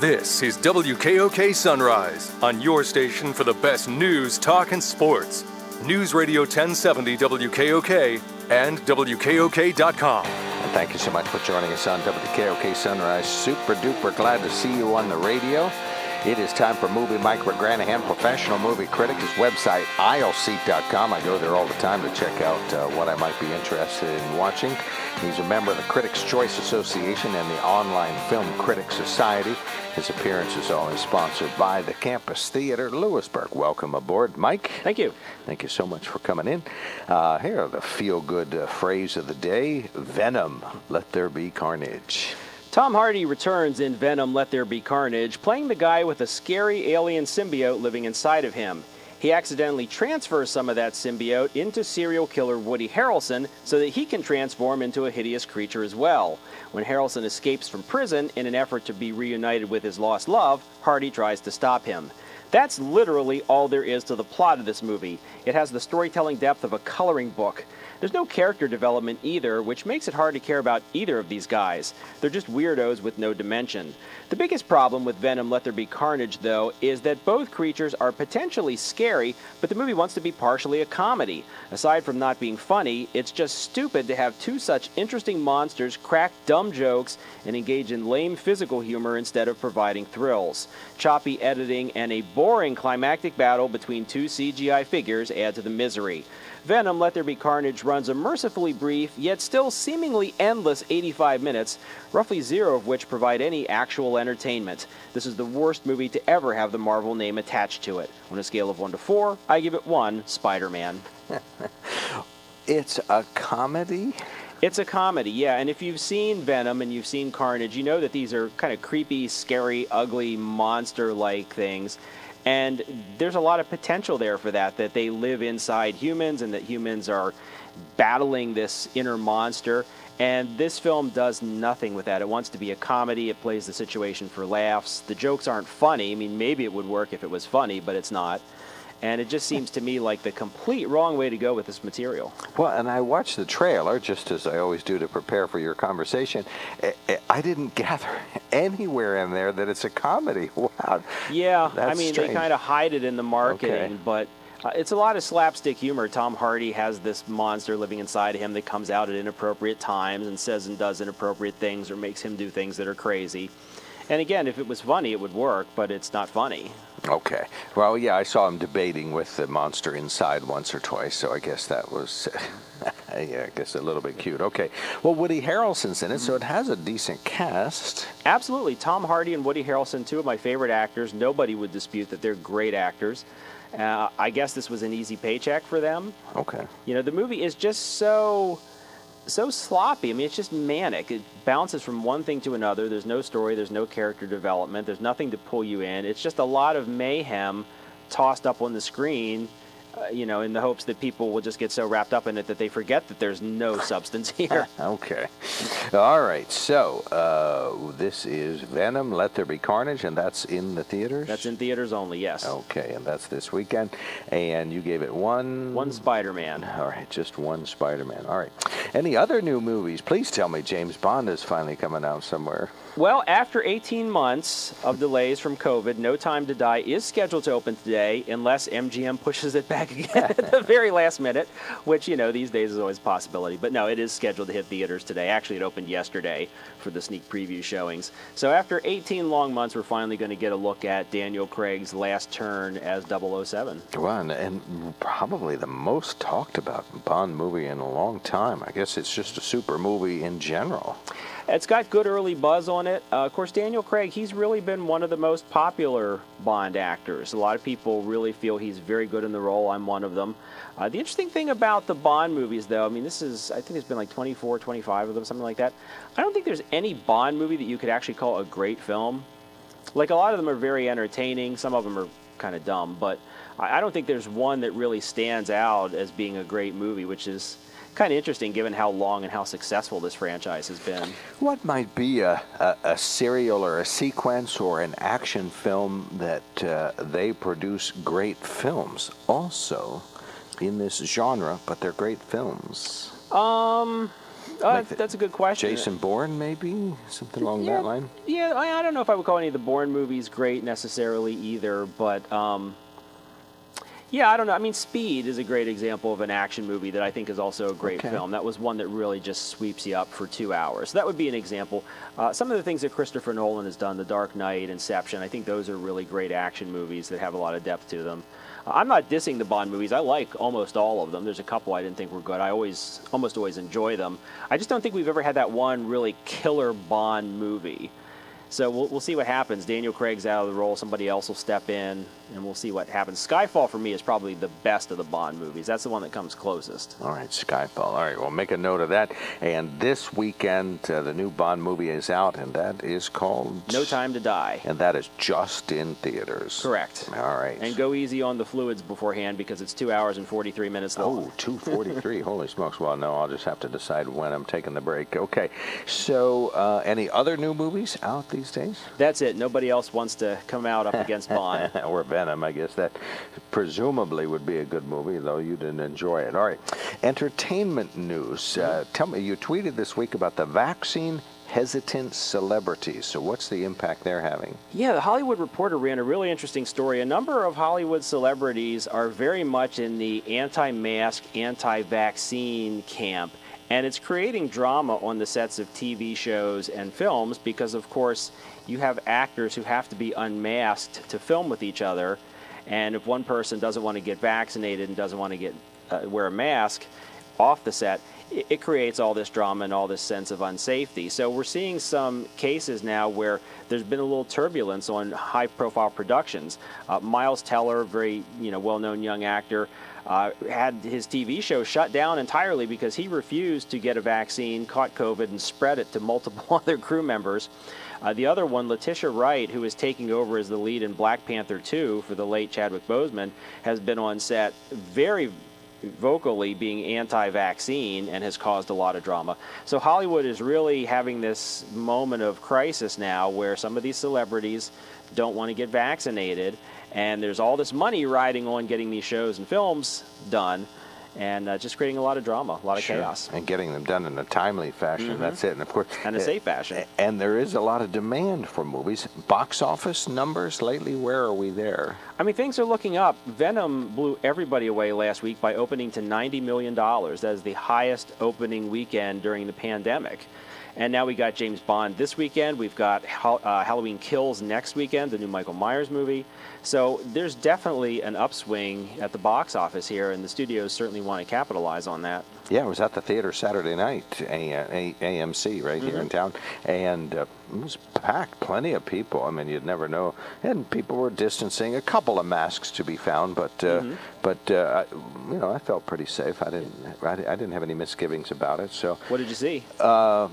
This is WKOK Sunrise on your station for the best news, talk, and sports. News Radio 1070 WKOK and WKOK.com. And thank you so much for joining us on WKOK Sunrise. Super duper glad to see you on the radio. It is time for Movie Mike McGranaghan, professional movie critic. His website, aisleseat.com. I go there all the time to check out uh, what I might be interested in watching. He's a member of the Critics' Choice Association and the Online Film Critics Society. His appearance is always sponsored by the Campus Theater, Lewisburg. Welcome aboard, Mike. Thank you. Thank you so much for coming in. Uh, here, the feel good uh, phrase of the day Venom, let there be carnage. Tom Hardy returns in Venom Let There Be Carnage, playing the guy with a scary alien symbiote living inside of him. He accidentally transfers some of that symbiote into serial killer Woody Harrelson so that he can transform into a hideous creature as well. When Harrelson escapes from prison in an effort to be reunited with his lost love, Hardy tries to stop him. That's literally all there is to the plot of this movie. It has the storytelling depth of a coloring book. There's no character development either, which makes it hard to care about either of these guys. They're just weirdos with no dimension. The biggest problem with Venom Let There Be Carnage, though, is that both creatures are potentially scary, but the movie wants to be partially a comedy. Aside from not being funny, it's just stupid to have two such interesting monsters crack dumb jokes and engage in lame physical humor instead of providing thrills. Choppy editing and a boring climactic battle between two CGI figures add to the misery. Venom Let There Be Carnage runs a mercifully brief, yet still seemingly endless 85 minutes, roughly zero of which provide any actual entertainment. This is the worst movie to ever have the Marvel name attached to it. On a scale of 1 to 4, I give it 1 Spider Man. It's a comedy? It's a comedy, yeah. And if you've seen Venom and you've seen Carnage, you know that these are kind of creepy, scary, ugly, monster like things. And there's a lot of potential there for that, that they live inside humans and that humans are battling this inner monster. And this film does nothing with that. It wants to be a comedy. It plays the situation for laughs. The jokes aren't funny. I mean, maybe it would work if it was funny, but it's not. And it just seems to me like the complete wrong way to go with this material. Well, and I watched the trailer, just as I always do to prepare for your conversation. I- didn't gather anywhere in there that it's a comedy. Wow. Yeah, I mean, strange. they kind of hide it in the marketing, Okay. but uh, it's a lot of slapstick humor. Tom Hardy has this monster living inside of him that comes out at inappropriate times and says and does inappropriate things or makes him do things that are crazy. And again, if it was funny, it would work, but it's not funny. Okay. Well, yeah, I saw him debating with the monster inside once or twice, so I guess that was, yeah, I guess a little bit cute. Okay. Well, Woody Harrelson's in it, so it has a decent cast. Absolutely. Tom Hardy and Woody Harrelson, two of my favorite actors. Nobody would dispute that they're great actors. Uh, I guess this was an easy paycheck for them. Okay. You know, the movie is just so so sloppy. I mean, it's just manic. It bounces from one thing to another. There's no story, there's no character development, there's nothing to pull you in. It's just a lot of mayhem tossed up on the screen, uh, you know, in the hopes that people will just get so wrapped up in it that they forget that there's no substance here. Okay. All right. So, uh, this is Venom, Let There Be Carnage, and that's in the theaters? That's in theaters only, yes. Okay, and that's this weekend. And you gave it one. One Spider Man. All right, just one Spider Man. All right. Any other new movies? Please tell me James Bond is finally coming out somewhere. Well, after 18 months of delays from COVID, No Time to Die is scheduled to open today unless MGM pushes it back again at the very last minute, which, you know, these days is always a possibility. But no, it is scheduled to hit theaters today. Actually, it opened yesterday for the sneak preview showings. So after 18 long months, we're finally going to get a look at Daniel Craig's last turn as 007. One, and probably the most talked about Bond movie in a long time. I guess it's just a super movie in general. It's got good early buzz on it. Uh, of course, Daniel Craig, he's really been one of the most popular Bond actors. A lot of people really feel he's very good in the role. I'm one of them. Uh, the interesting thing about the Bond movies, though, I mean, this is, I think there's been like 24, 25 of them, something like that. I don't think there's any Bond movie that you could actually call a great film. Like, a lot of them are very entertaining, some of them are kind of dumb, but I don't think there's one that really stands out as being a great movie, which is kind of interesting given how long and how successful this franchise has been. What might be a, a, a serial or a sequence or an action film that uh, they produce great films also in this genre, but they're great films? Um, Uh, Like that's a good question. Jason Bourne, maybe something along yeah, that line. Yeah, I, I don't know if I would call any of the Bourne movies great necessarily either, but um, yeah, I don't know. I mean, Speed is a great example of an action movie that I think is also a great Okay. film. That was one that really just sweeps you up for two hours. So that would be an example. Uh, some of the things that Christopher Nolan has done, The Dark Knight, Inception, I think those are really great action movies that have a lot of depth to them. Uh, I'm not dissing the Bond movies. I like almost all of them. There's a couple I didn't think were good. I always, almost always enjoy them. I just don't think we've ever had that one really killer Bond movie. So we'll, we'll see what happens. Daniel Craig's out of the role. Somebody else will step in, and we'll see what happens. Skyfall for me is probably the best of the Bond movies. That's the one that comes closest. All right, Skyfall. All right, well, make a note of that. And this weekend, uh, the new Bond movie is out, and that is called No Time to Die. And that is just in theaters. Correct. All right. And go easy on the fluids beforehand because it's two hours and 43 minutes long. Oh, 243. Holy smokes. Well, no, I'll just have to decide when I'm taking the break. Okay. So, uh, any other new movies out these days? That's it. Nobody else wants to come out up against Bond. or Venom, I guess that presumably would be a good movie, though you didn't enjoy it. All right. Entertainment news. Uh, tell me, you tweeted this week about the vaccine hesitant celebrities. So, what's the impact they're having? Yeah, the Hollywood Reporter ran a really interesting story. A number of Hollywood celebrities are very much in the anti mask, anti vaccine camp. And it's creating drama on the sets of TV shows and films because, of course, you have actors who have to be unmasked to film with each other. And if one person doesn't want to get vaccinated and doesn't want to get uh, wear a mask off the set, it, it creates all this drama and all this sense of unsafety. So we're seeing some cases now where there's been a little turbulence on high-profile productions. Uh, Miles Teller, very you know well-known young actor, uh, had his TV show shut down entirely because he refused to get a vaccine, caught COVID, and spread it to multiple other crew members. Uh, the other one, Letitia Wright, who is taking over as the lead in Black Panther 2 for the late Chadwick Boseman, has been on set very vocally being anti-vaccine and has caused a lot of drama. So Hollywood is really having this moment of crisis now where some of these celebrities don't want to get vaccinated and there's all this money riding on getting these shows and films done and uh, just creating a lot of drama, a lot of Sure. chaos And getting them done in a timely fashion. That's it. And of course, and a uh, safe fashion. And there is a lot of demand for movies. Box office numbers lately, where are we there? I mean, things are looking up. Venom blew everybody away last week by opening to $90 million. That is the highest opening weekend during the pandemic. And now we got James Bond this weekend. We've got uh, Halloween Kills next weekend, the new Michael Myers movie. So there's definitely an upswing at the box office here, and the studios certainly want to capitalize on that. Yeah, I was at the theater Saturday night, A- A- AMC, right here Mm-hmm. in town, and uh, it was packed. Plenty of people. I mean, you'd never know. And people were distancing. A couple of masks to be found, but uh, Mm-hmm. but uh, I, you know, I felt pretty safe. I didn't I, I didn't have any misgivings about it. So. What did you see? Uh,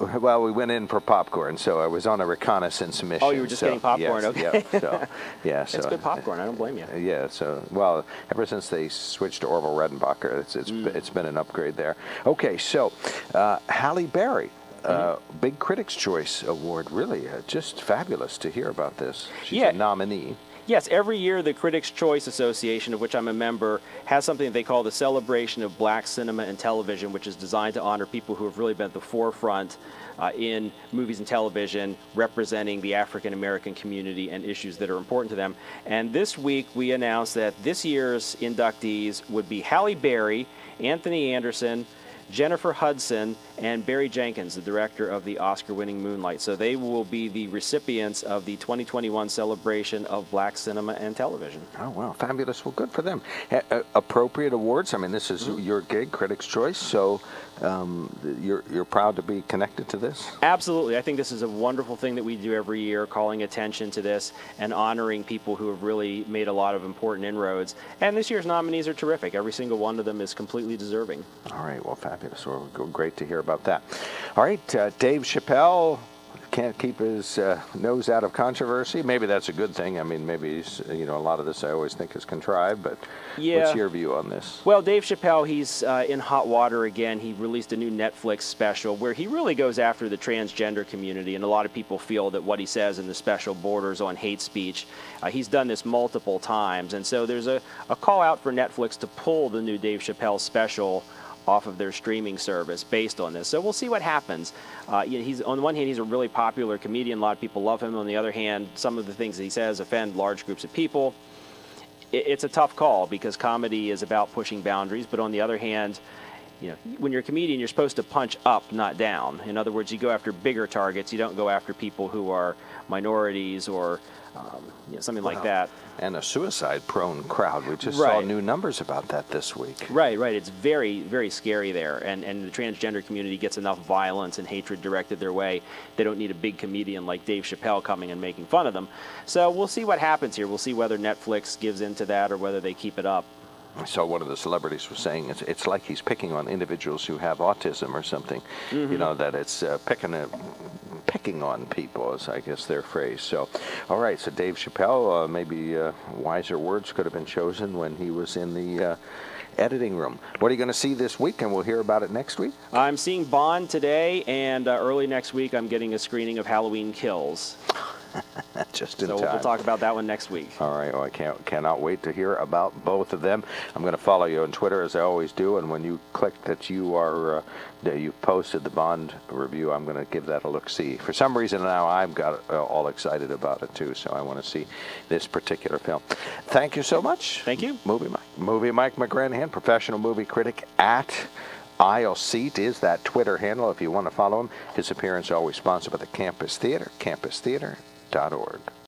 well, we went in for popcorn, so I was on a reconnaissance mission. Oh, you were just so, getting popcorn, yes, okay. Yeah, so, yeah, so, it's good popcorn. I don't blame you. yeah, so well, ever since they switched to Orville Redenbacher, it's it's, Mm. it's been an upgrade there. Okay, so uh, Halle Berry, uh, Mm-hmm. big Critics' Choice Award, really uh, just fabulous to hear about this. She's Yeah. a nominee. Yes, every year the Critics' Choice Association, of which I'm a member, has something that they call the Celebration of Black Cinema and Television, which is designed to honor people who have really been at the forefront uh, in movies and television, representing the African American community and issues that are important to them. And this week we announced that this year's inductees would be Halle Berry, Anthony Anderson, Jennifer Hudson and Barry Jenkins, the director of the Oscar winning Moonlight. So they will be the recipients of the 2021 celebration of black cinema and television. Oh wow, fabulous! Well, good for them. A- appropriate awards. I mean, this is Mm-hmm. your gig, Critics' Choice. So um, you're you're proud to be connected to this. Absolutely. I think this is a wonderful thing that we do every year, calling attention to this and honoring people who have really made a lot of important inroads. And this year's nominees are terrific. Every single one of them is completely deserving. All right, well, fabulous. Well, great to hear about that. All right, uh, Dave Chappelle can't keep his uh, nose out of controversy. Maybe that's a good thing. I mean, maybe he's, you know, a lot of this I always think is contrived, but Yeah. what's your view on this? Well, Dave Chappelle, he's uh, in hot water again. He released a new Netflix special where he really goes after the transgender community, and a lot of people feel that what he says in the special borders on hate speech. Uh, he's done this multiple times, and so there's a, a call out for Netflix to pull the new Dave Chappelle special off of their streaming service based on this. So we'll see what happens. Uh, he's on the one hand, he's a really popular comedian. A lot of people love him. On the other hand, some of the things that he says offend large groups of people. It, it's a tough call because comedy is about pushing boundaries. But on the other hand, you know, when you're a comedian, you're supposed to punch up, not down. In other words, you go after bigger targets. You don't go after people who are minorities or um, you know, something like that. And a suicide-prone crowd. We just right. saw new numbers about that this week. Right, right. It's very, very scary there, and and the transgender community gets enough violence and hatred directed their way. They don't need a big comedian like Dave Chappelle coming and making fun of them. So we'll see what happens here. We'll see whether Netflix gives into that or whether they keep it up. I saw one of the celebrities was saying it's, it's like he's picking on individuals who have autism or something. Mm-hmm. You know that it's uh, picking a, picking on people is I guess their phrase. So, all right. So Dave Chappelle, uh, maybe uh, wiser words could have been chosen when he was in the uh, editing room. What are you going to see this week? And we'll hear about it next week. I'm seeing Bond today, and uh, early next week I'm getting a screening of Halloween Kills. Just in so time. we'll talk about that one next week. All right. Well, I can't cannot wait to hear about both of them. I'm going to follow you on Twitter as I always do, and when you click that you are uh, that you posted the Bond review, I'm going to give that a look. See, for some reason now I've got uh, all excited about it too, so I want to see this particular film. Thank you so much. Thank you, Movie Mike. Movie Mike McGranaghan, professional movie critic at Aisle Seat is that Twitter handle if you want to follow him. His appearance always sponsored by the Campus Theater, Campus Theater, campustheater.org.